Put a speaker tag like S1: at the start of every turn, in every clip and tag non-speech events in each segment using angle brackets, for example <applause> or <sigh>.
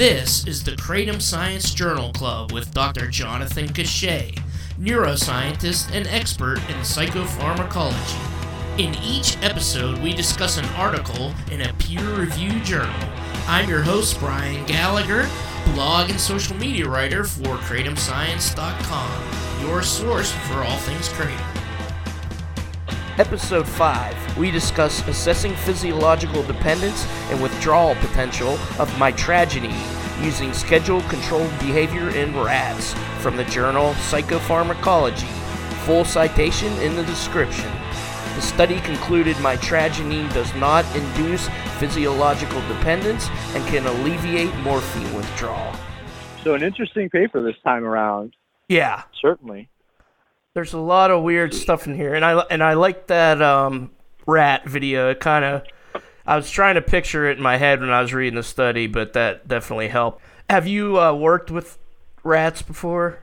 S1: This is the Kratom Science Journal Club with Dr. Jonathan Cachet, neuroscientist and expert in psychopharmacology. In each episode, we discuss an article in a peer reviewed journal. I'm your host, Brian Gallagher, blog and social media writer for KratomScience.com, your source for all things Kratom. Episode 5, we discuss assessing physiological dependence and withdrawal potential of mitragynine using schedule controlled behavior in rats from the journal Psychopharmacology. Full citation in the description. The study concluded mitragynine does not induce physiological dependence and can alleviate morphine withdrawal.
S2: So, an interesting paper this time around.
S1: Yeah.
S2: Certainly.
S1: There's a lot of weird stuff in here, and I and I like that um, rat video. It kind of, I was trying to picture it in my head when I was reading the study, but that definitely helped. Have you uh, worked with rats before?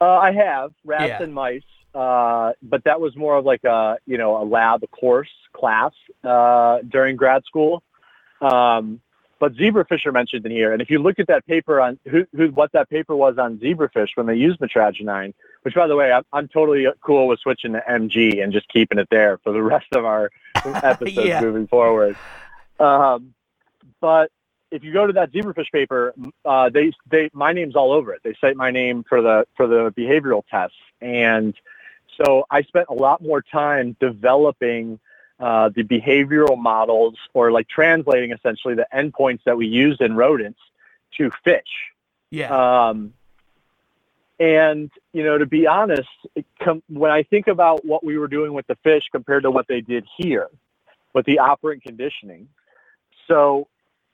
S2: Uh, I have rats yeah. and mice, uh, but that was more of like a you know a lab course class uh, during grad school. Um, but zebrafish are mentioned in here, and if you look at that paper on who, who what that paper was on zebrafish when they used mitragynine, which, by the way, I'm, I'm totally cool with switching to MG and just keeping it there for the rest of our <laughs> episodes yeah. moving forward. Um, but if you go to that zebrafish paper, uh, they they my name's all over it. They cite my name for the for the behavioral tests, and so I spent a lot more time developing uh, the behavioral models or like translating essentially the endpoints that we used in rodents to fish.
S1: Yeah. Um,
S2: and, you know, to be honest, com- when I think about what we were doing with the fish compared to what they did here with the operant conditioning. So,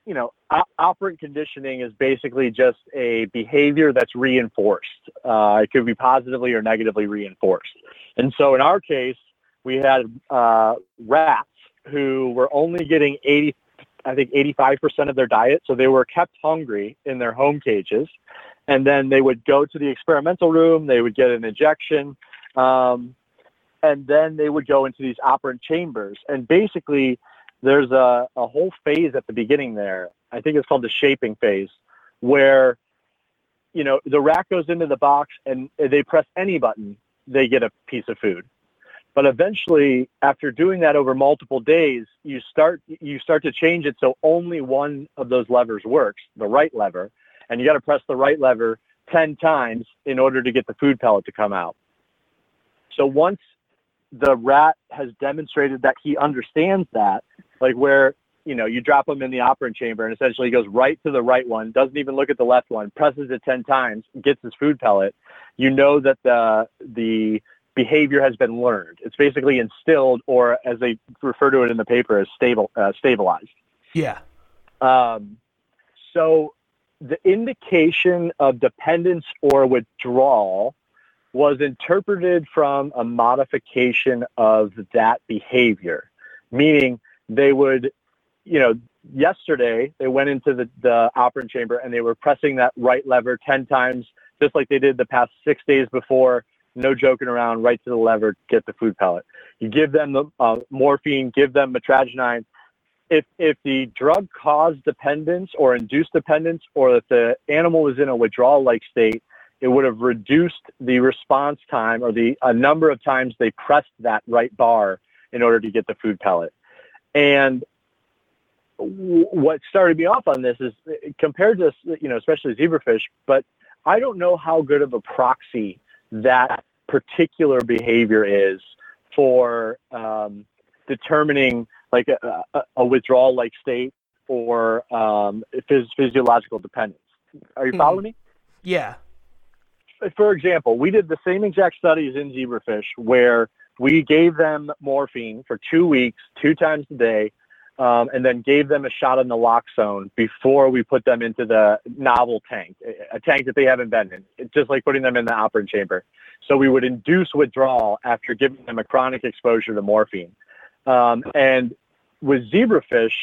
S2: you know, op- operant conditioning is basically just a behavior that's reinforced. Uh, it could be positively or negatively reinforced. And so in our case, we had uh, rats who were only getting 80, I think 85% of their diet. So they were kept hungry in their home cages and then they would go to the experimental room. They would get an injection, um, and then they would go into these operant chambers. And basically, there's a, a whole phase at the beginning there. I think it's called the shaping phase, where you know the rat goes into the box and they press any button, they get a piece of food. But eventually, after doing that over multiple days, you start you start to change it so only one of those levers works, the right lever, and you got to press the right lever 10 times in order to get the food pellet to come out. So once the rat has demonstrated that he understands that, like where you know you drop him in the operant chamber and essentially he goes right to the right one, doesn't even look at the left one, presses it 10 times, gets his food pellet, you know that the the behavior has been learned. It's basically instilled, or as they refer to it in the paper, as stable uh, stabilized.
S1: Yeah.
S2: Um, so the indication of dependence or withdrawal was interpreted from a modification of that behavior, meaning they would, you know, yesterday they went into the, the operant chamber and they were pressing that right lever 10 times, just like they did the past six days before. No joking around, right to the lever, get the food pellet. You give them the uh, morphine, give them mitragynine, if if the drug caused dependence or induced dependence, or if the animal was in a withdrawal-like state, it would have reduced the response time or the a number of times they pressed that right bar in order to get the food pellet. And what started me off on this is compared to you know especially zebrafish, but I don't know how good of a proxy that particular behavior is for um, determining like a, a, a withdrawal like state or um, phys- physiological dependence. Are you following mm. me?
S1: Yeah.
S2: For example, we did the same exact studies in zebrafish where we gave them morphine for two weeks, two times a day, um, and then gave them a shot of naloxone before we put them into the novel tank, a tank that they haven't been in, it's just like putting them in the operant chamber. So we would induce withdrawal after giving them a chronic exposure to morphine. Um, and with zebrafish,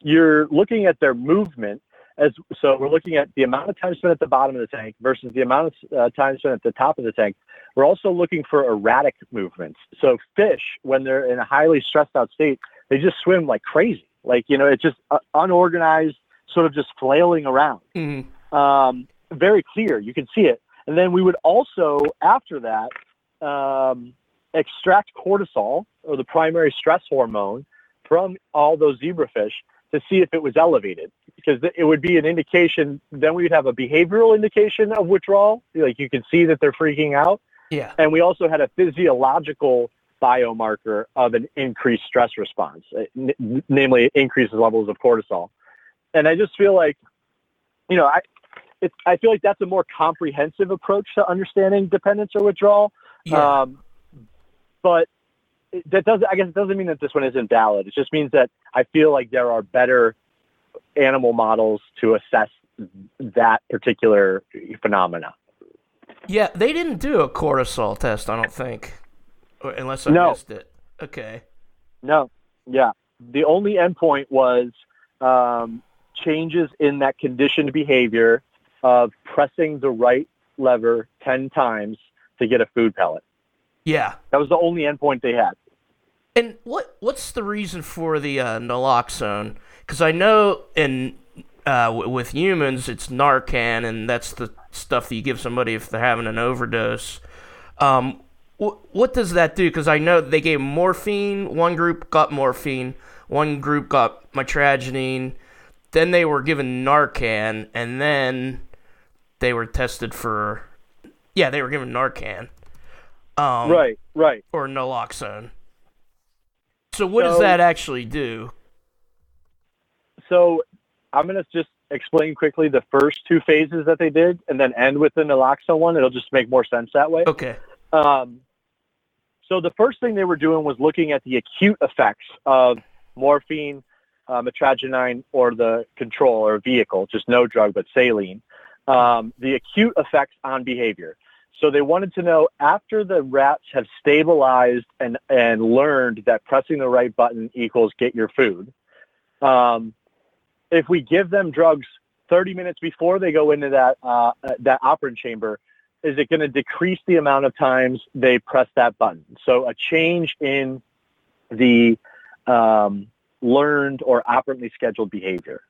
S2: you're looking at their movement as so we're looking at the amount of time spent at the bottom of the tank versus the amount of uh, time spent at the top of the tank. We're also looking for erratic movements. So fish, when they're in a highly stressed out state, they just swim like crazy. Like you know, it's just uh, unorganized sort of just flailing around.
S1: Mm-hmm.
S2: Um, very clear. You can see it. And then we would also, after that, um, extract cortisol or the primary stress hormone from all those zebrafish to see if it was elevated because it would be an indication then we would have a behavioral indication of withdrawal like you can see that they're freaking out
S1: Yeah.
S2: and we also had a physiological biomarker of an increased stress response uh, n- namely increases levels of cortisol and i just feel like you know i it's, i feel like that's a more comprehensive approach to understanding dependence or withdrawal
S1: Yeah.
S2: um, but it- that doesn't. I guess it doesn't mean that this one isn't valid. It just means that I feel like there are better animal models to assess that particular phenomena.
S1: yeah. They didn't do a cortisol test, I don't think, unless I
S2: No.
S1: missed it. Okay.
S2: No, yeah. The only endpoint was um, changes in that conditioned behavior of pressing the right lever ten times to get a food pellet.
S1: Yeah.
S2: That was the only endpoint they had.
S1: And what what's the reason for the uh, naloxone? Because I know in uh, w- with humans it's Narcan, and that's the stuff that you give somebody if they're having an overdose. Um, what does that do? Because I know they gave morphine. One group got morphine. One group got mitragynine. Then they were given Narcan, and then they were tested for. Yeah, they were given Narcan. Um,
S2: right, right.
S1: or naloxone. So what does that actually do?
S2: So I'm going to just explain quickly the first two phases that they did and then end with the naloxone one. It'll just make more sense that way.
S1: Okay.
S2: Um, so the first thing they were doing was looking at the acute effects of morphine, uh, mitragynine, or the control or vehicle, just no drug, but saline. Um, the acute effects on behavior. So they wanted to know after the rats have stabilized and, and learned that pressing the right button equals get your food. Um, if we give them drugs 30 minutes before they go into that uh, uh, that operant chamber, is it going to decrease the amount of times they press that button? So a change in the um, learned or operantly scheduled behavior.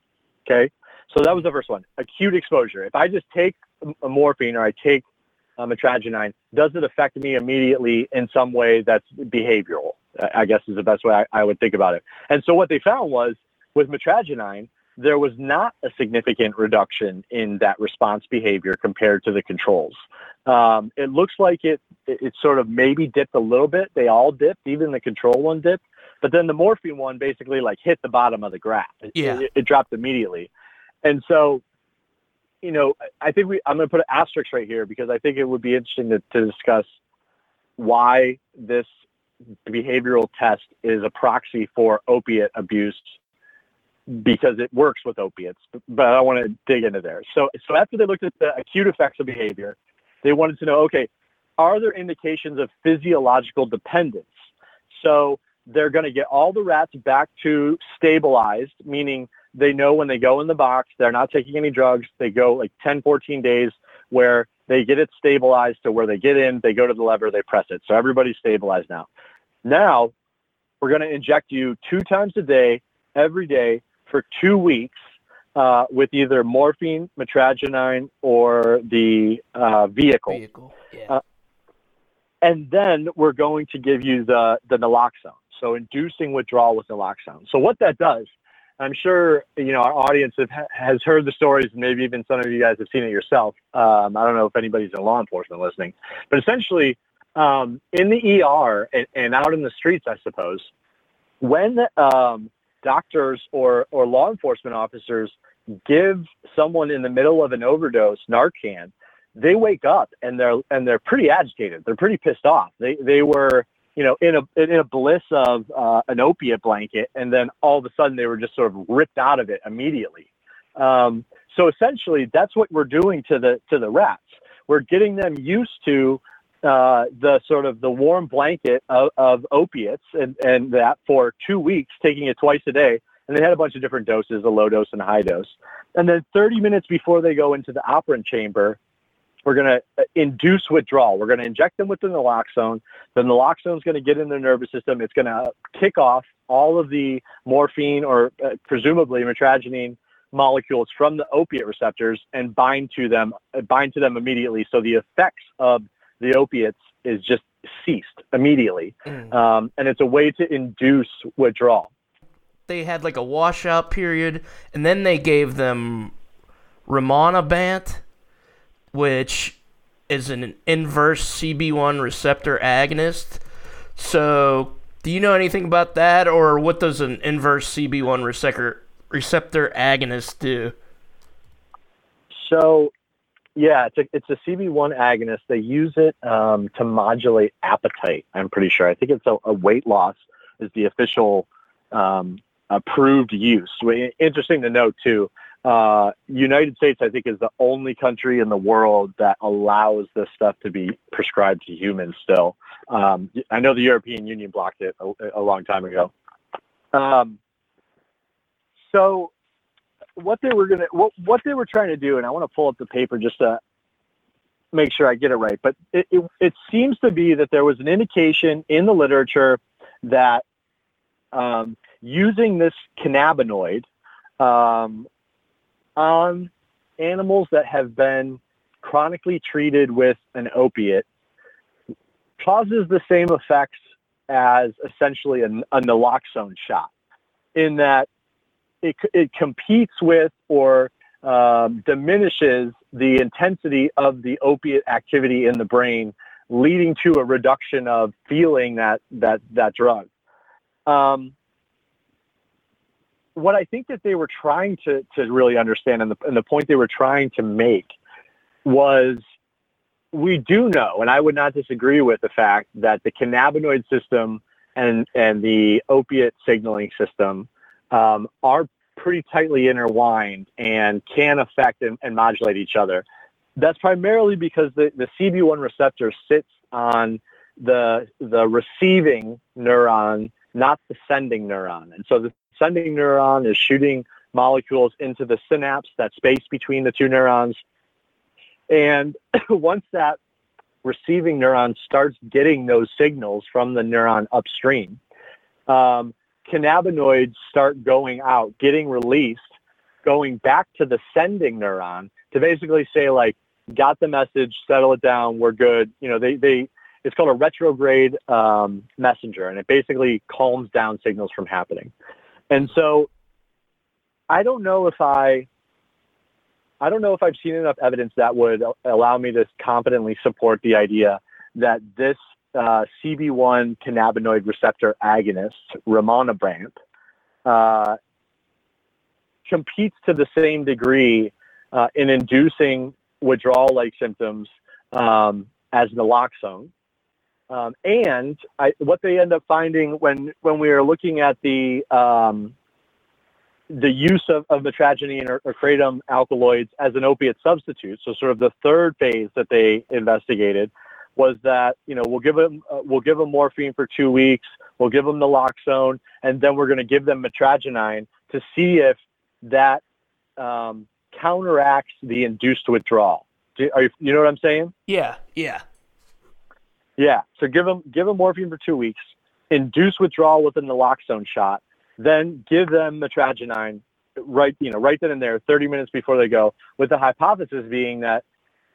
S2: Okay, so that was the first one. Acute exposure. If I just take a morphine or I take um, mitragynine, does it affect me immediately in some way that's behavioral? I guess is the best way I, I would think about it. And so what they found was with mitragynine, there was not a significant reduction in that response behavior compared to the controls. Um, it looks like it, it, sort of maybe dipped a little bit. They all dipped, even the control one dipped. But then the morphine one basically like hit the bottom of the graph. It,
S1: Yeah.
S2: it, it dropped immediately. And so, you know, I think we, I'm going to put an asterisk right here because I think it would be interesting to, to discuss why this behavioral test is a proxy for opiate abuse because it works with opiates, but I want to dig into there. So, so after they looked at the acute effects of behavior, they wanted to know, okay, are there indications of physiological dependence? So they're going to get all the rats back to stabilized, meaning they know when they go in the box, they're not taking any drugs. They go like 10, 14 days where they get it stabilized to where they get in, they go to the lever, they press it. So everybody's stabilized now. Now we're going to inject you two times a day, every day for two weeks uh, with either morphine, mitragynine, or the uh, vehicle.
S1: Vehicle. Yeah.
S2: Uh, And then we're going to give you the, the naloxone. So inducing withdrawal with naloxone. So what that does, I'm sure you know our audience have, has heard the stories, maybe even some of you guys have seen it yourself. Um, I don't know if anybody's in law enforcement listening, but essentially, um, in the ER and, and out in the streets, I suppose, when um, doctors or or law enforcement officers give someone in the middle of an overdose Narcan, they wake up and they're and they're pretty agitated. They're pretty pissed off. They they were you know in a in a bliss of uh, an opiate blanket, and then all of a sudden they were just sort of ripped out of it immediately. Um, so essentially, that's what we're doing to the to the rats. We're getting them used to uh, the sort of the warm blanket of, of opiates and, and that for two weeks, taking it twice a day. And they had a bunch of different doses, a low dose and a high dose. And then 30 minutes before they go into the operant chamber, we're going to induce withdrawal. We're going to inject them with the naloxone. The naloxone is going to get in their nervous system. It's going to kick off all of the morphine or uh, presumably mitragynine molecules from the opiate receptors and bind to them bind to them immediately. So the effects of the opiates is just ceased immediately, mm. um, and it's a way to induce withdrawal.
S1: They had like a washout period, and then they gave them Rimonabant, which is an inverse CB1 receptor agonist. So, do you know anything about that, or what does an inverse CB1 receptor receptor agonist do?
S2: So, yeah, it's a it's a CB1 agonist. They use it um, to modulate appetite. I'm pretty sure. I think it's a, a weight loss is the official um, approved use. Interesting to note too. Uh, United States, I think, is the only country in the world that allows this stuff to be prescribed to humans. Still, um, I know the European Union blocked it a, a long time ago. Um, so, what they were gonna, what, what they were trying to do, and I want to pull up the paper just to make sure I get it right. But it, it, it seems to be that there was an indication in the literature that um, using this cannabinoid um, on animals that have been chronically treated with an opiate causes the same effects as essentially a, a naloxone shot in that it, it competes with or um, diminishes the intensity of the opiate activity in the brain, leading to a reduction of feeling that that that drug. Um, what I think that they were trying to to really understand, and the and the point they were trying to make was we do know, and I would not disagree with the fact that the cannabinoid system and and the opiate signaling system um, are pretty tightly intertwined and can affect and, and, modulate each other. That's primarily because the, the CB1 receptor sits on the the receiving neuron, not the sending neuron, and so the sending neuron is shooting molecules into the synapse, that space between the two neurons. And <clears throat> once that receiving neuron starts getting those signals from the neuron upstream, um, cannabinoids start going out, getting released, going back to the sending neuron to basically say like, got the message, settle it down, we're good. You know, they they it's called a retrograde um, messenger, and it basically calms down signals from happening. And so I don't know if I I don't know if I've seen enough evidence that would allow me to confidently support the idea that this uh, CB1 cannabinoid receptor agonist, Rimonabant, uh, competes to the same degree uh, in inducing withdrawal-like symptoms um, as naloxone. Um, and I, what they end up finding when, when we are looking at the, um, the use of, of mitragynine or, or kratom alkaloids as an opiate substitute, so sort of the third phase that they investigated, was that you know we'll give them uh, we'll give them morphine for two weeks, we'll give them naloxone, and then we're going to give them mitragynine to see if that um, counteracts the induced withdrawal. Do, are you, you know what I'm saying?
S1: Yeah, yeah.
S2: Yeah. So give them give them morphine for two weeks, induce withdrawal with a naloxone shot, then give them mitragynine right you know right then and there, 30 minutes before they go, with the hypothesis being that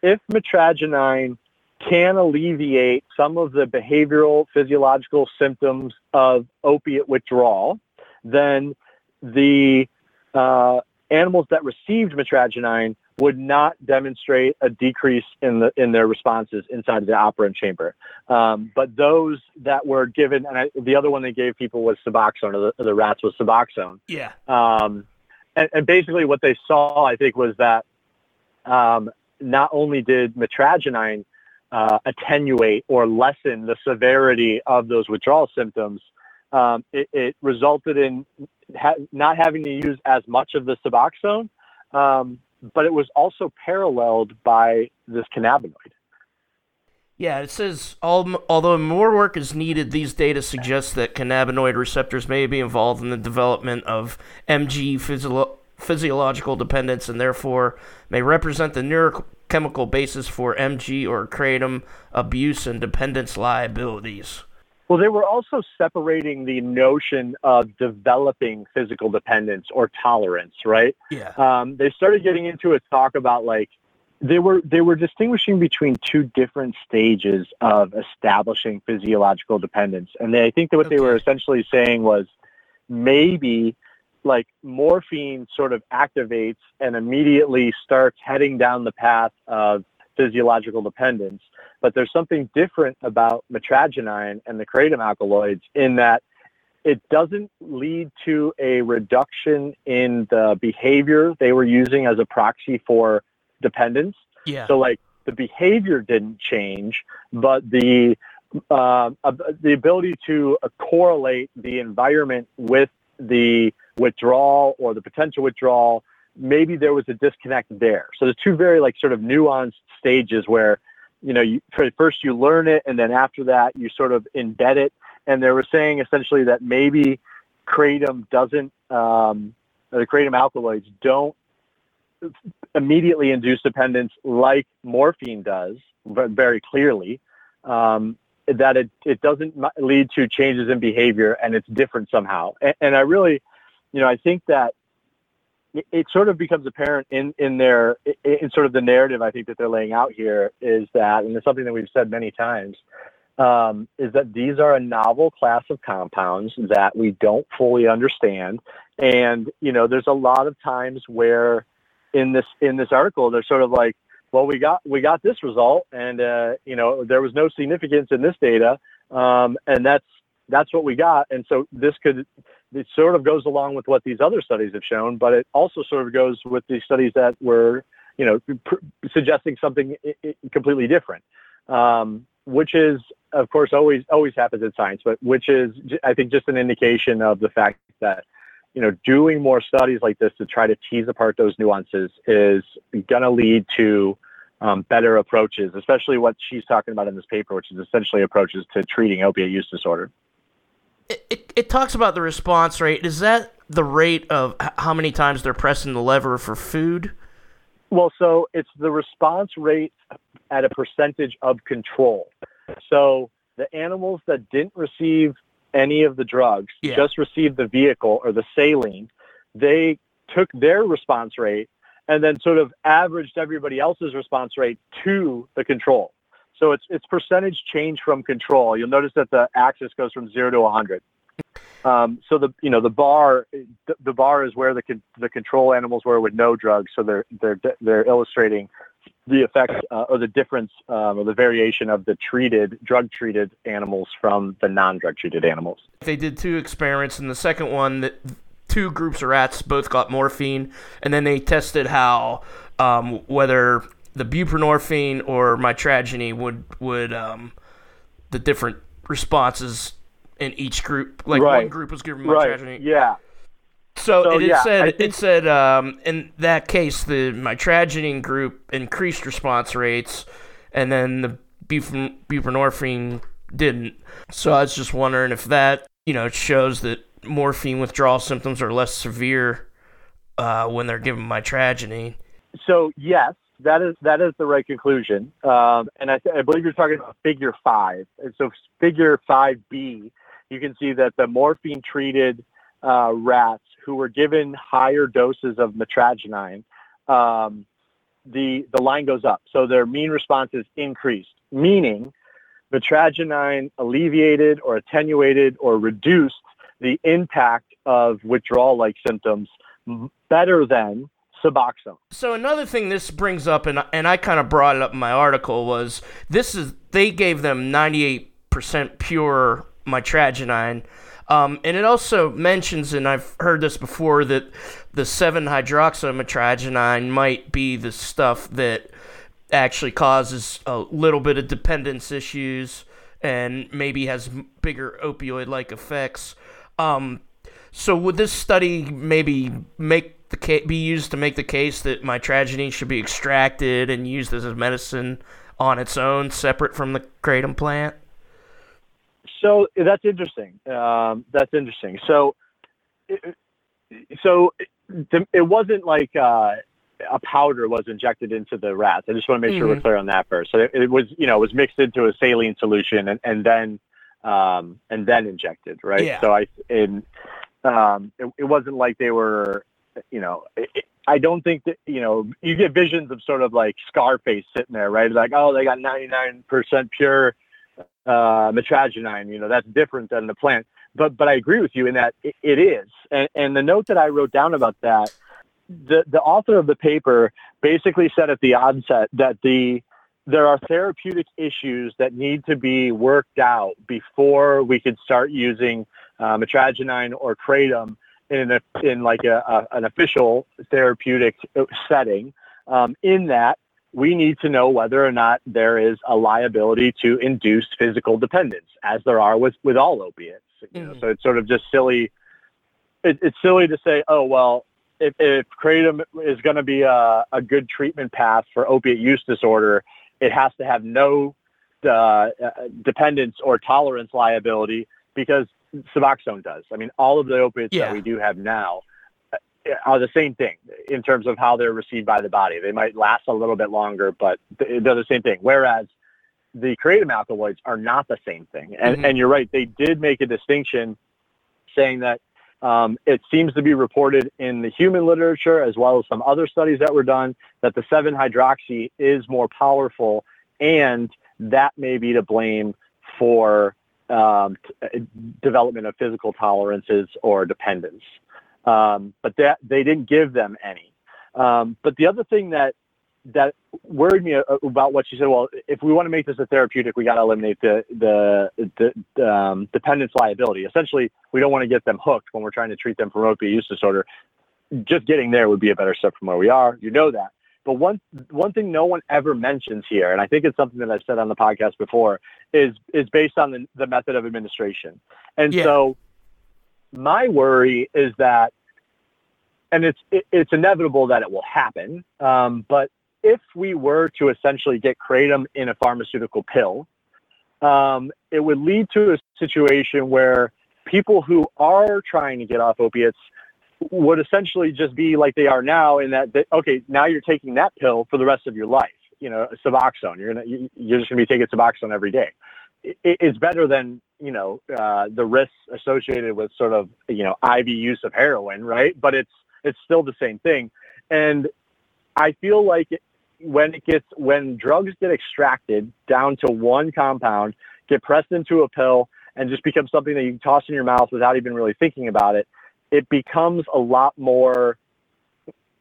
S2: if mitragynine can alleviate some of the behavioral physiological symptoms of opiate withdrawal, then the uh, animals that received mitragynine would not demonstrate a decrease in the in their responses inside of the operant chamber. Um, but those that were given, and I, the other one they gave people was Suboxone, or the, the rats was Suboxone.
S1: Yeah.
S2: Um, and, and, basically, what they saw, I think, was that um, not only did mitragynine uh, attenuate or lessen the severity of those withdrawal symptoms, um, it, it, resulted in ha- not having to use as much of the Suboxone. Um, but it was also paralleled by this cannabinoid.
S1: Yeah, it says although more work is needed, these data suggest that cannabinoid receptors may be involved in the development of MG physio- physiological dependence and therefore may represent the neurochemical basis for MG or kratom abuse and dependence liabilities.
S2: Well, they were also separating the notion of developing physical dependence or tolerance, right?
S1: Yeah.
S2: Um, they started getting into a talk about like they were they were distinguishing between two different stages of establishing physiological dependence, and they, I think that what they were essentially saying was maybe like morphine sort of activates and immediately starts heading down the path of physiological dependence. But there's something different about metragenine and the kratom alkaloids in that it doesn't lead to a reduction in the behavior they were using as a proxy for dependence.
S1: Yeah.
S2: So like the behavior didn't change, but the uh, the ability to uh, correlate the environment with the withdrawal or the potential withdrawal, maybe there was a disconnect there. So there's two very like sort of nuanced stages where, you know, you first you learn it and then after that you sort of embed it. And they were saying essentially that maybe kratom doesn't, um, the kratom alkaloids don't immediately induce dependence like morphine does, but very clearly. Um, that it, it doesn't lead to changes in behavior and it's different somehow. And, and I really, you know, I think that it, it sort of becomes apparent in, in their, in, sort of the narrative I think that they're laying out here is that, and it's something that we've said many times, um, is that these are a novel class of compounds that we don't fully understand. And, you know, there's a lot of times where in this, in this article, they're sort of like, well, we got we got this result, and uh, you know there was no significance in this data, um, and that's that's what we got. And so this could it sort of goes along with what these other studies have shown, but it also sort of goes with the studies that were you know pr- suggesting something I- I- completely different, um, which is of course always always happens in science, but which is I think just an indication of the fact that you know, doing more studies like this to try to tease apart those nuances is going to lead to um, better approaches, especially what she's talking about in this paper, which is essentially approaches to treating opiate use disorder.
S1: It, it, it talks about the response rate. Is that the rate of how many times they're pressing the lever for food?
S2: Well, so it's the response rate at a percentage of control. So the animals that didn't receive any of the drugs,
S1: Yeah.
S2: just received the vehicle or the saline, they took their response rate and then sort of averaged everybody else's response rate to the control. So it's it's percentage change from control. You'll notice that the axis goes from zero to 100. Um, so the you know the bar the, the bar is where the con- the control animals were with no drugs. So they're they're they're illustrating the effect uh, or the difference um, or the variation of the treated drug treated animals from the non drug treated animals.
S1: They did two experiments. and the second one, that two groups of rats both got morphine, and then they tested how um, whether the buprenorphine or mitragynine would would um, the different responses in each group. Like one group was given
S2: Right.
S1: mitragynine.
S2: Yeah.
S1: So,
S2: So,
S1: it,
S2: yeah,
S1: said
S2: I
S1: it said um, in that case the mitragynine group increased response rates, and then the buprenorphine didn't. So I was just wondering if that you know shows that morphine withdrawal symptoms are less severe uh, when they're given mitragynine.
S2: So yes, that is that is the right conclusion. Um, and I, I believe you're talking about Figure Five. And so Figure Five B, you can see that the morphine treated uh, rats who were given higher doses of metragenine, um, the the line goes up. So their mean response is increased, meaning metragenine alleviated or attenuated or reduced the impact of withdrawal-like symptoms better than Suboxone.
S1: So another thing this brings up, and and I kind of brought it up in my article was this is they gave them 98% pure mitragynine, um, and it also mentions, and I've heard this before, that the 7-hydroxymitragynine might be the stuff that actually causes a little bit of dependence issues and maybe has bigger opioid-like effects. Um, so would this study maybe make the ca- be used to make the case that mitragynine should be extracted and used as a medicine on its own, separate from the kratom plant?
S2: So that's interesting. Um, that's interesting. So, it- so it, it wasn't like uh, a powder was injected into the rats. I just want to make sure we're
S1: Mhm.
S2: clear on that first. So it, it was, you know, it was mixed into a saline solution, and, and then um, and then injected, right?
S1: Yeah.
S2: So I in um, it, it wasn't like they were, you know. It, I don't think that you know you get visions of sort of like Scarface sitting there, right? Like, oh, they got 99% pure uh, metragenine. You know, that's different than the plant. But but I agree with you in that it, it is. And, and the note that I wrote down about that, the the author of the paper basically said at the onset that the there are therapeutic issues that need to be worked out before we could start using uh, or kratom in a, in like a, a, an official therapeutic setting. Um, in that, we need to know whether or not there is a liability to induced physical dependence, as there are with with all opiates. You know,
S1: Mhm.
S2: so it's sort of just silly. It, it's silly to say, oh well, if, if kratom is going to be a, a good treatment path for opiate use disorder, it has to have no uh, uh, dependence or tolerance liability because Suboxone does. I mean, all of the opiates
S1: Yeah.
S2: that we do have now uh, are the same thing in terms of how they're received by the body. They might last a little bit longer, but th- they're the same thing. Whereas the kratom alkaloids are not the same thing. And,
S1: Mhm.
S2: and you're right, they did make a distinction saying that um, it seems to be reported in the human literature as well as some other studies that were done that the 7 hydroxy is more powerful and that may be to blame for um, t- development of physical tolerances or dependence. Um, but that they didn't give them any. Um, but the other thing that that worried me about what she said, well, if we want to make this a therapeutic, we got to eliminate the the, the, the um, dependence liability. Essentially, we don't want to get them hooked when we're trying to treat them for opioid use disorder. Just getting there would be a better step from where we are. You know that. But one one thing no one ever mentions here, and I think it's something that I've said on the podcast before, is is based on the, the method of administration. And
S1: Yeah.
S2: so my worry is that, and it's it, it's inevitable that it will happen. Um, but if we were to essentially get kratom in a pharmaceutical pill, um, it would lead to a situation where people who are trying to get off opiates would essentially just be like they are now in that, that okay now you're taking that pill for the rest of your life you know suboxone. You're gonna you- you're just gonna be taking suboxone every day. It, it's better than you know uh, the risks associated with sort of you know IV use of heroin right? But it's it's still the same thing. And I feel like when it gets when drugs get extracted down to one compound get pressed into a pill and just become something that you can toss in your mouth without even really thinking about it it becomes a lot more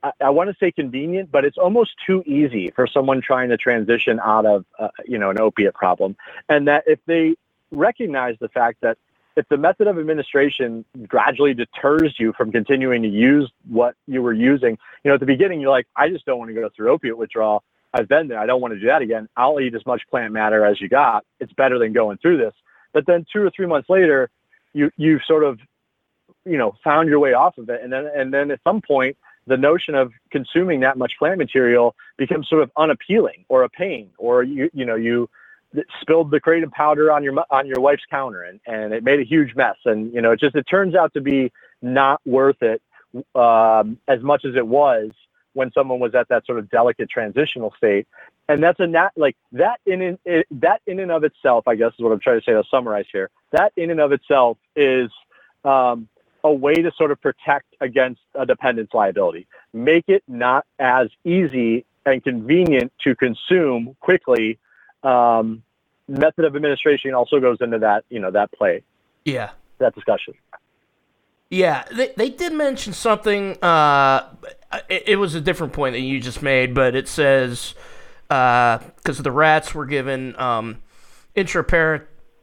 S2: I, I want to say convenient, but it's almost too easy for someone trying to transition out of uh, you know an opiate problem. And that if they recognize the fact that if the method of administration gradually deters you from continuing to use what you were using, you know at the beginning you're like, I just don't want to go through opiate withdrawal. I've been there. I don't want to do that again. I'll eat as much plant matter as you got. It's better than going through this. But then two or three months later, you you sort of you know found your way off of it. And then and then at some point the notion of consuming that much plant material becomes sort of unappealing or a pain or you you know you spilled the kratom powder on your on your wife's counter and and it made a huge mess. And you know it just it turns out to be not worth it um, as much as it was when someone was at that sort of delicate transitional state. And that's a not like that in, in it, that in and of itself i guess is what i'm trying to say to summarize here that in and of itself is um, a way to sort of protect against a dependence liability. Make it not as easy and convenient to consume quickly. Um, method of administration also goes into that, you know, that play,
S1: Yeah.
S2: that discussion.
S1: Yeah, they, they did mention something. Uh, it, it was a different point that you just made, but it says because the rats were given um,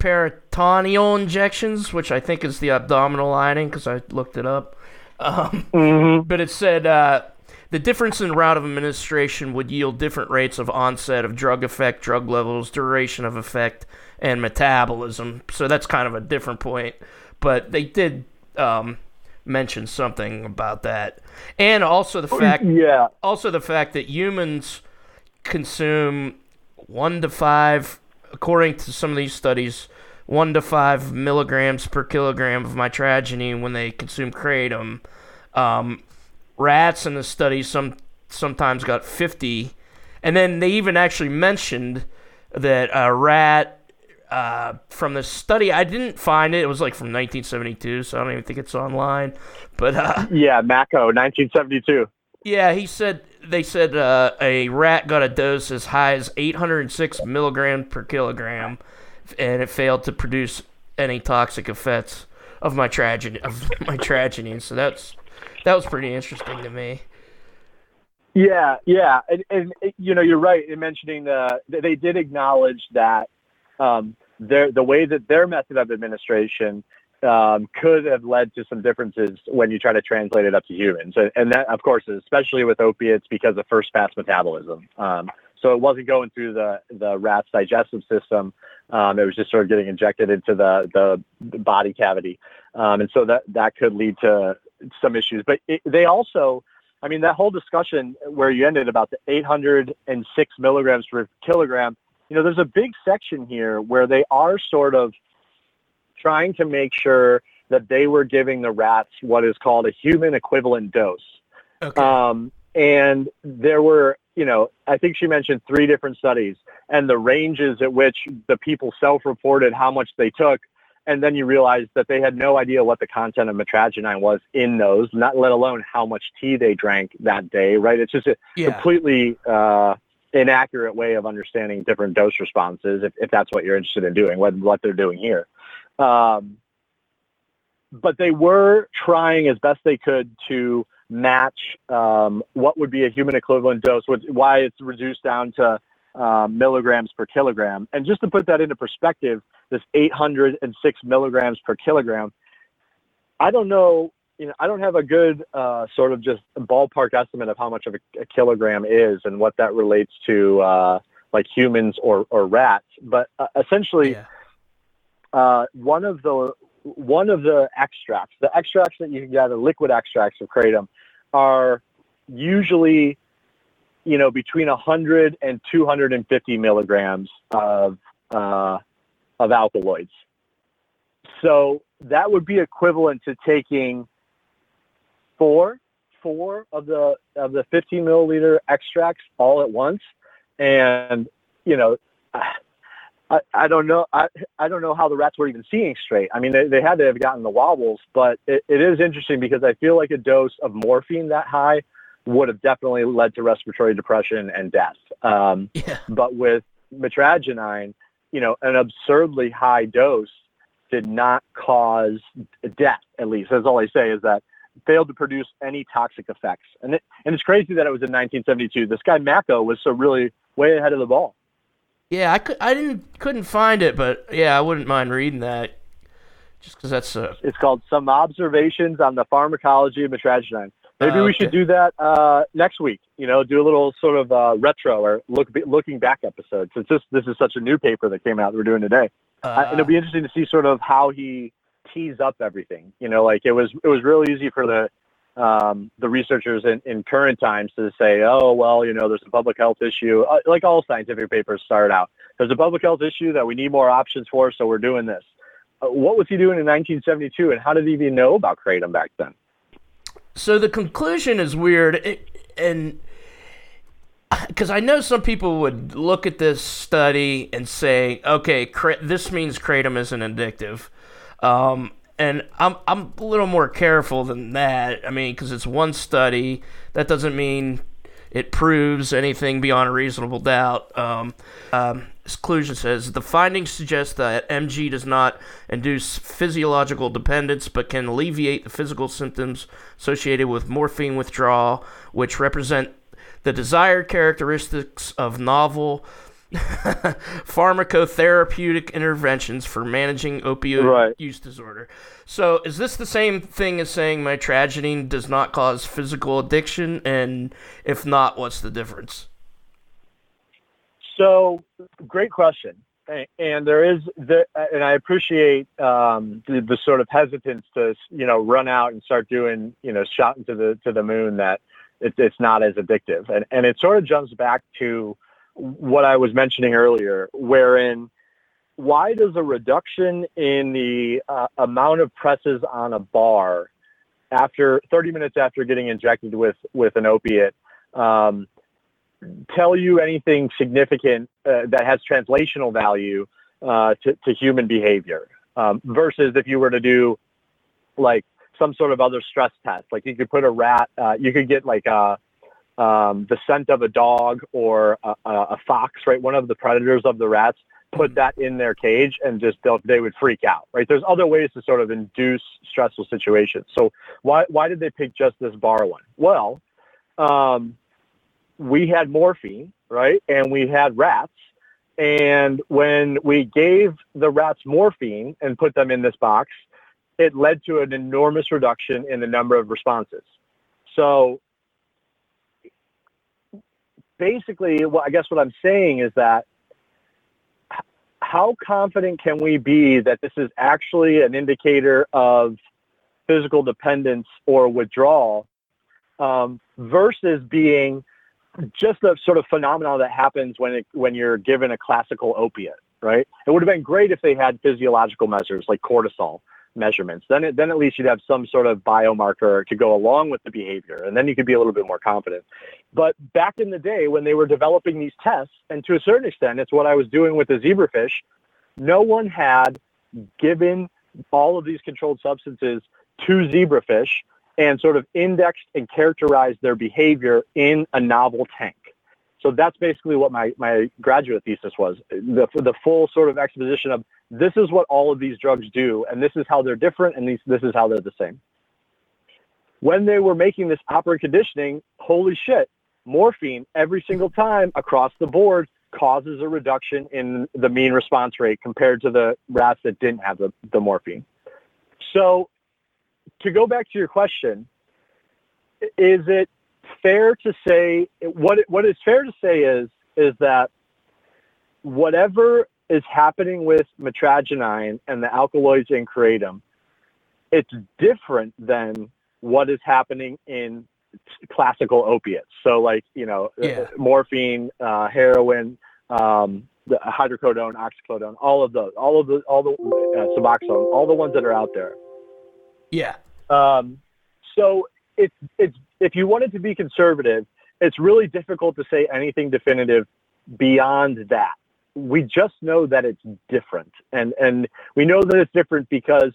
S1: intraperitoneal injections, which I think is the abdominal lining, because I looked it up. Um,
S2: Mm-hmm.
S1: but it said uh, the difference in route of administration would yield different rates of onset of drug effect, drug levels, duration of effect, and metabolism. So that's kind of a different point. But they did um, mention something about that, and also the fact,
S2: Yeah.
S1: also the fact that humans consume one to five, according to some of these studies, one to five milligrams per kilogram of mitragynine when they consume kratom. Um, rats in the study some sometimes got 50, and then they even actually mentioned that a rat uh, from the study, I didn't find it. It was like from 1972, so I don't even think it's online. But uh,
S2: yeah, Mako, 1972.
S1: Yeah, he said they said uh, a rat got a dose as high as 806 milligrams per kilogram, and it failed to produce any toxic effects of my tragedy of <laughs> my tragedy. So that's that was pretty interesting to me.
S2: Yeah, yeah, and, and you know you're right in mentioning the they did acknowledge that um, their the way that their method of administration um, could have led to some differences when you try to translate it up to humans, and, and that of course especially with opiates because of first pass metabolism. Um, so it wasn't going through the the rat's digestive system. Um, it was just sort of getting injected into the the body cavity, um, and so that that could lead to some issues. But it, they also, I mean, that whole discussion where you ended about the 806 milligrams per kilogram, you know, there's a big section here where they are sort of trying to make sure that they were giving the rats what is called a human equivalent dose. Okay. Um, and there were, you know, I think she mentioned three different studies and the ranges at which the people self reported how much they took and then you realize that they had no idea what the content of mitragynine was in those, not let alone how much tea they drank that day, right? It's just a yeah. completely uh, inaccurate way of understanding different dose responses, if, if that's what you're interested in doing, what, what they're doing here. Um, but they were trying as best they could to match um, what would be a human equivalent dose, which, why it's reduced down to uh, milligrams per kilogram. And just to put that into perspective, this 806 milligrams per kilogram. I don't know, you know, I don't have a good uh, sort of just ballpark estimate of how much of a, a kilogram is and what that relates to uh, like humans or, or rats. But uh, essentially, yeah. Uh, one of the one of the extracts, the extracts that you can get, the liquid extracts of kratom, are usually you know between 100 and 250 milligrams of uh, of alkaloids. So that would be equivalent to taking four four of the of the 15 milliliter extracts all at once, and you know. I, I don't know. I, I don't know how the rats were even seeing straight. I mean, they, they had to have gotten the wobbles, but it, it is interesting because I feel like a dose of morphine that high would have definitely led to respiratory depression and death. Um, <laughs> yeah. But with mitragynine, you know, an absurdly high dose did not cause death, at least. That's all I say is that failed to produce any toxic effects. And it, and it's crazy that it was in 1972. This guy Mako was so really way ahead of the ball.
S1: Yeah, I could I didn't couldn't find it, but yeah, I wouldn't mind reading that. Just because that's a.
S2: It's called "Some Observations on the Pharmacology of Mitragynine." Maybe uh, we should do that uh, next week. You know, do a little sort of uh, retro or look looking back episode. Since this this is such a new paper that came out that we're doing today, uh, and it'll be interesting to see sort of how he tees up everything. You know, like it was it was real easy for the um, the researchers in, in current times to say, oh well, you know, there's a public health issue. Uh, like all scientific papers start out, there's a public health issue that we need more options for, so we're doing this. Uh, what was he doing in 1972, and how did he even know about kratom back then?
S1: So the conclusion is weird, and because I know some people would look at this study and say, okay, this means kratom isn't addictive. Um, and I'm I'm a little more careful than that. I mean, because it's one study, that doesn't mean it proves anything beyond a reasonable doubt. Um, um, conclusion says the findings suggest that MG does not induce physiological dependence, but can alleviate the physical symptoms associated with morphine withdrawal, which represent the desired characteristics of novel <laughs> pharmacotherapeutic interventions for managing opioid right. use disorder. So, is this the same thing as saying my mitragynine does not cause physical addiction? And if not, what's the difference?
S2: So, great question. And there is, the, and I appreciate um, the, the, sort of hesitance to, you know, run out and start doing, you know, shot into the to the moon that it, it's not as addictive. And and it sort of jumps back to what I was mentioning earlier, wherein why does a reduction in the uh, amount of presses on a bar after 30 minutes after getting injected with with an opiate um, tell you anything significant uh, that has translational value uh, to, to human behavior um, versus if you were to do like some sort of other stress test. Like you could put a rat, uh, you could get like a, um, the scent of a dog or a, a, fox, right? One of the predators of the rats, put mm-hmm. that in their cage and just they would freak out, right? There's other ways to sort of induce stressful situations. So why why did they pick just this bar one? Well, um, we had morphine, right, and we had rats, and when we gave the rats morphine and put them in this box, it led to an enormous reduction in the number of responses. So basically, well, I guess what I'm saying is that how confident can we be that this is actually an indicator of physical dependence or withdrawal um, versus being just a sort of phenomenon that happens when it, when you're given a classical opiate, right? It would have been great if they had physiological measures like cortisol measurements. Then, it, then at least you'd have some sort of biomarker to go along with the behavior, and then you could be a little bit more confident. But back in the day when they were developing these tests, and to a certain extent, it's what I was doing with the zebrafish. No one had given all of these controlled substances to zebrafish and sort of indexed and characterized their behavior in a novel tank. So that's basically what my, my graduate thesis was the, the full sort of exposition of this is what all of these drugs do, and this is how they're different, and these, this is how they're the same. When they were making this operant conditioning, holy shit, morphine every single time across the board causes a reduction in the mean response rate compared to the rats that didn't have the, the morphine. So to go back to your question, is it fair to say what what is fair to say is is that whatever is happening with mitragynine and the alkaloids in kratom, it's different than what is happening in classical opiates. So like you know yeah. morphine, uh, heroin, um, the hydrocodone, oxycodone, all of those, all of the all the uh, suboxone, all the ones that are out there.
S1: Yeah.
S2: Um, so it's it's if you wanted to be conservative, it's really difficult to say anything definitive beyond that. We just know that it's different, and and we know that it's different because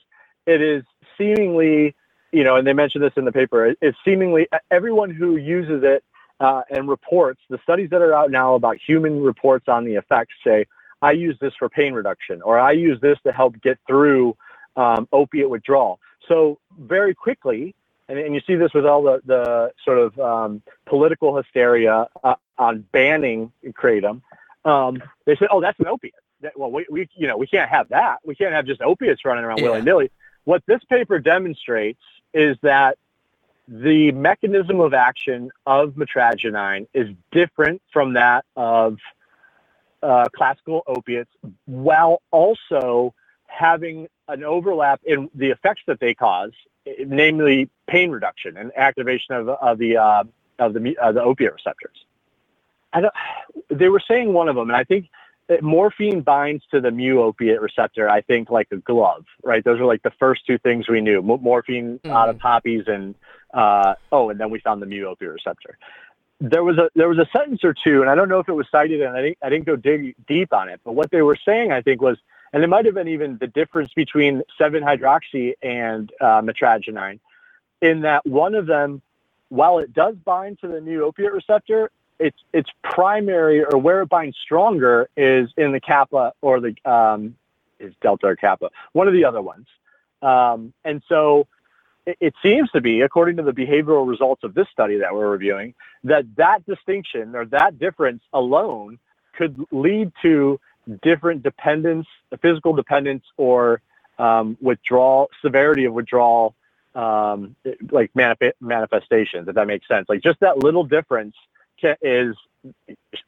S2: it is seemingly, you know, and they mentioned this in the paper. It's seemingly everyone who uses it uh, and reports the studies that are out now about human reports on the effects say, I use this for pain reduction, or I use this to help get through um, opiate withdrawal. So very quickly, and, and you see this with all the, the sort of um, political hysteria uh, on banning kratom. Um, they said, "Oh, that's an opiate." That, well, we, we you know we can't have that. We can't have just opiates running around yeah. willy nilly. What this paper demonstrates is that the mechanism of action of mitragynine is different from that of uh, classical opiates, while also having an overlap in the effects that they cause, namely pain reduction and activation of, of the uh, of the uh, the opiate receptors. I don't, they were saying one of them, and I think morphine binds to the mu opiate receptor. I think like a glove, right? Those are like the first two things we knew: morphine mm. out of poppies, and uh, oh, and then we found the mu opiate receptor. There was a there was a sentence or two, and I don't know if it was cited, and I didn't I didn't go dig deep on it. But what they were saying, I think, was and it might have been even the difference between 7-hydroxy and uh, mitragynine, in that one of them, while it does bind to the mu opiate receptor, its its primary or where it binds stronger is in the kappa or the um, is delta or kappa, one of the other ones. Um, and so it, it seems to be, according to the behavioral results of this study that we're reviewing, that that distinction or that difference alone could lead to different dependence, physical dependence, or um, withdrawal, severity of withdrawal, um, like manif- manifestations, if that makes sense. Like just that little difference is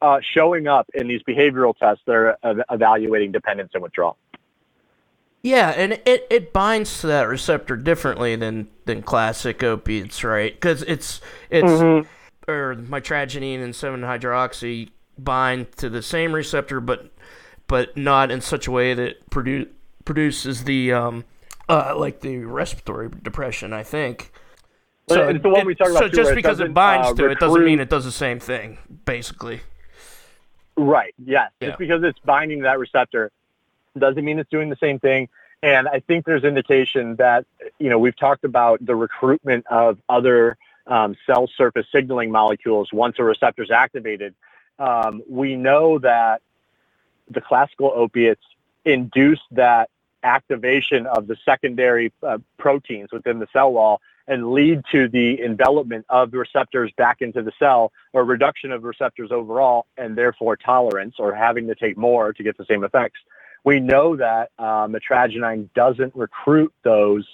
S2: uh, showing up in these behavioral tests that are ev- evaluating dependence and withdrawal.
S1: Yeah, and it, it binds to that receptor differently than, than classic opiates, right? Because it's it's mm-hmm. or mitragynine and seven hydroxy bind to the same receptor, but but not in such a way that produ- produces the um, uh, like the respiratory depression. I think.
S2: So, it's the one we talked about. So
S1: too, just because it binds uh, to recruit... it doesn't mean it does the same thing. Basically.
S2: Right. Yes. Yeah. Just because it's binding to that receptor, Doesn't mean it's doing the same thing. And I think there's indication that, you know, we've talked about the recruitment of other um, cell surface signaling molecules once a receptor is activated. Um, we know that the classical opiates induce that activation of the secondary uh, proteins within the cell wall and lead to the envelopment of the receptors back into the cell or reduction of receptors overall and therefore tolerance or having to take more to get the same effects. We know that uh, mitragynine doesn't recruit those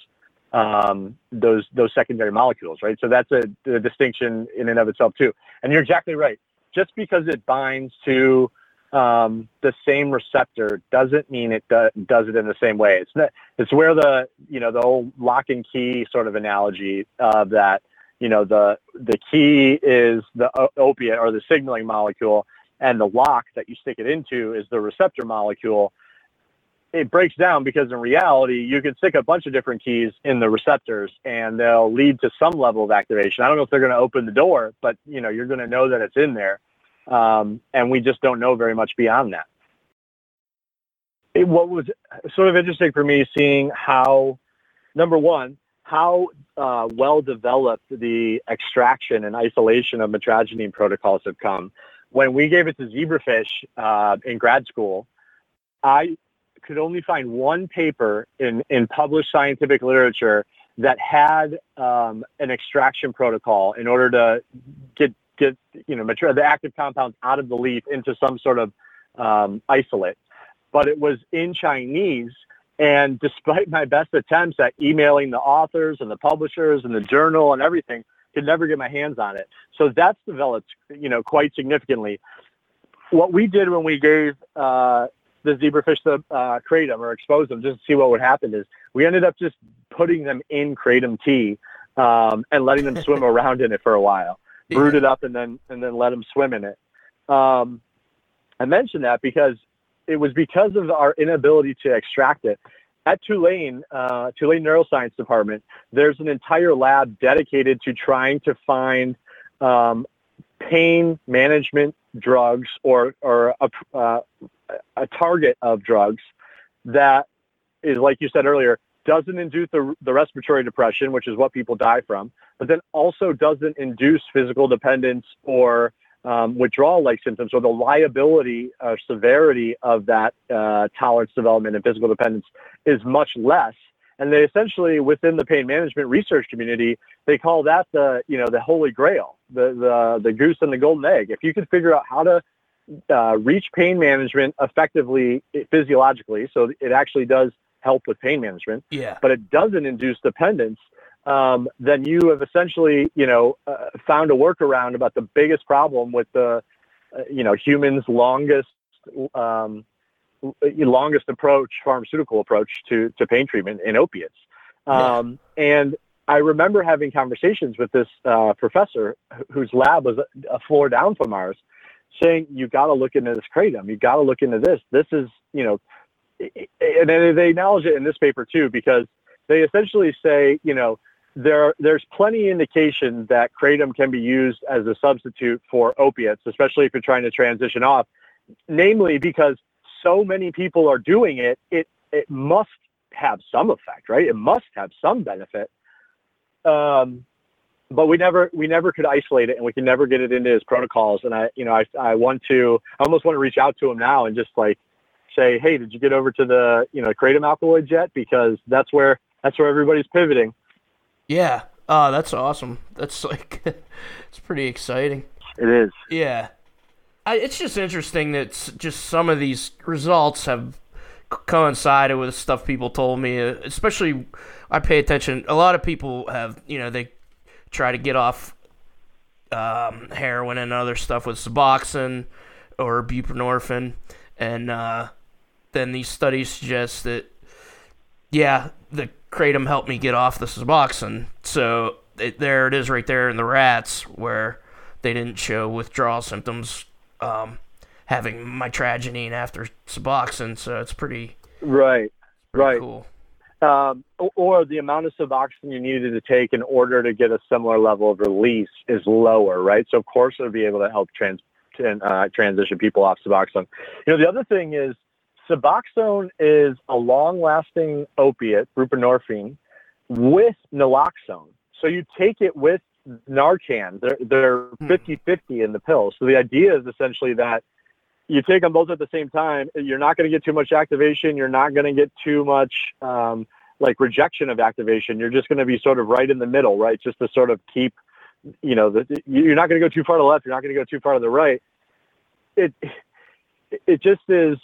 S2: um, those those secondary molecules, right? So that's a, a distinction in and of itself too. And you're exactly right. Just because it binds to um, the same receptor doesn't mean it do, does it in the same way. It's not, it's where the you know the old lock and key sort of analogy that you know the the key is the opiate or the signaling molecule, and the lock that you stick it into is the receptor molecule. It breaks down because in reality, you can stick a bunch of different keys in the receptors, and they'll lead to some level of activation. I don't know if they're going to open the door, but you know you're going to know that it's in there um, and we just don't know very much beyond that. It, what was sort of interesting for me seeing how, number one, how uh, well developed the extraction and isolation of mitragynine protocols have come. When we gave it to zebrafish uh, in grad school, I could only find one paper in, in published scientific literature that had um, an extraction protocol in order to get get you know mature the active compounds out of the leaf into some sort of um, isolate. But it was in Chinese, and despite <laughs> my best attempts at emailing the authors and the publishers and the journal and everything, could never get my hands on it. So that's developed, you know, quite significantly. What we did when we gave uh, the zebrafish the uh, kratom or exposed them just to see what would happen is we ended up just putting them in kratom tea um, and letting them swim <laughs> around in it for a while brewed it up and then and then let them swim in it. Um, I mentioned that because it was because of our inability to extract it. At Tulane, uh, Tulane Neuroscience Department, there's an entire lab dedicated to trying to find um, pain management drugs or or a, uh, a target of drugs that is like you said earlier doesn't induce the, the respiratory depression, which is what people die from, but then also doesn't induce physical dependence or um, withdrawal-like symptoms or the liability or severity of that uh, tolerance development and physical dependence is much less. And they essentially, within the pain management research community, they call that the, you know, the holy grail, the, the, the goose and the golden egg. If you can figure out how to uh, reach pain management effectively physiologically, so it actually does help with pain management,
S1: yeah.
S2: but it doesn't induce dependence, um, then you have essentially, you know, uh, found a workaround about the biggest problem with the, uh, you know, humans' longest, um, longest approach, pharmaceutical approach to, to pain treatment in opiates. Um, yeah. And I remember having conversations with this uh, professor whose lab was a floor down from ours, saying, "You got to look into this kratom. You got to look into this. This is, you know, and they acknowledge it in this paper too, because they essentially say, you know, there there's plenty indication that kratom can be used as a substitute for opiates, especially if you're trying to transition off. Namely, because so many people are doing it, it it must have some effect, right? It must have some benefit. Um, but we never we never could isolate it, and we can never get it into his protocols. And I, you know, I I want to I almost want to reach out to him now and just like say, hey, did you get over to the you know kratom alkaloids yet? Because that's where that's where everybody's pivoting.
S1: Yeah. Oh, that's awesome. That's like <laughs> it's pretty exciting.
S2: It is.
S1: Yeah. I, it's just interesting that just some of these results have coincided with stuff people told me. Uh, especially, I pay attention. A lot of people have, you know, they try to get off um, heroin and other stuff with Suboxone or buprenorphine, and uh, then these studies suggest that, yeah, the kratom helped me get off the Suboxone. So it, there it is right there in the rats where they didn't show withdrawal symptoms um, having mitragynine after Suboxone. So it's pretty
S2: right,
S1: pretty
S2: right.
S1: Cool.
S2: Um, or the amount of Suboxone you needed to take in order to get a similar level of release is lower, right? So of course it would be able to help trans, uh, transition people off Suboxone. You know, the other thing is Suboxone is a long-lasting opiate, buprenorphine, with naloxone. So you take it with Narcan. They're, they're 50-50 hmm. in the pill. So the idea is essentially that you take them both at the same time. You're not going to get too much activation. You're not going to get too much um, like rejection of activation. You're just going to be sort of right in the middle, right? Just to sort of keep, you know, the, you're not going to go too far to the left. You're not going to go too far to the right. It it just is.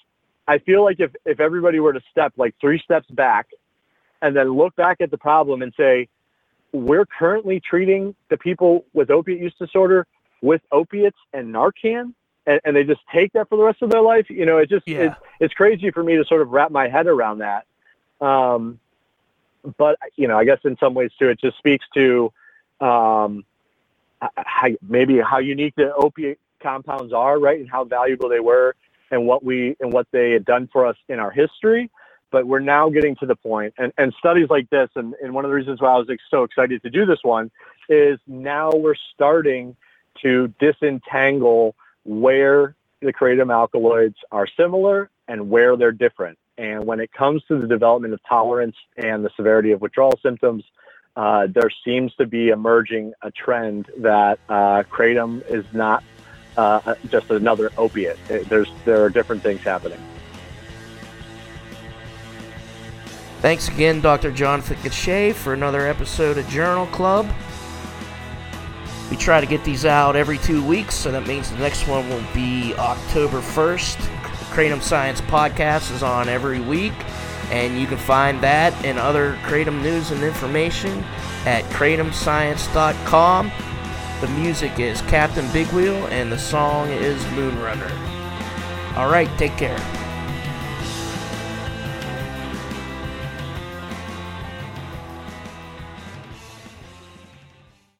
S2: I feel like if if everybody were to step like three steps back, and then look back at the problem and say, we're currently treating the people with opiate use disorder with opiates and Narcan and, and they just take that for the rest of their life. You know, it just yeah. it's, it's crazy for me to sort of wrap my head around that. Um, but you know, I guess in some ways too, it just speaks to um, how, maybe how unique the opiate compounds are, right, and how valuable they were, and what we and what they had done for us in our history. But we're now getting to the point, and, and studies like this, and, and one of the reasons why I was so excited to do this one is now we're starting to disentangle where the kratom alkaloids are similar and where they're different. And when it comes to the development of tolerance and the severity of withdrawal symptoms, uh, there seems to be emerging a trend that uh, kratom is not uh, just another opiate. There's there are different things happening.
S1: Thanks again, Dr. Jonathan Cachat, for another episode of Journal Club. We try to get these out every two weeks, so that means the next one will be October 1st. The Kratom Science podcast is on every week, and you can find that and other Kratom news and information at kratomscience.com. The music is Captain Bigwheel, and the song is Moonrunner. All right, take care.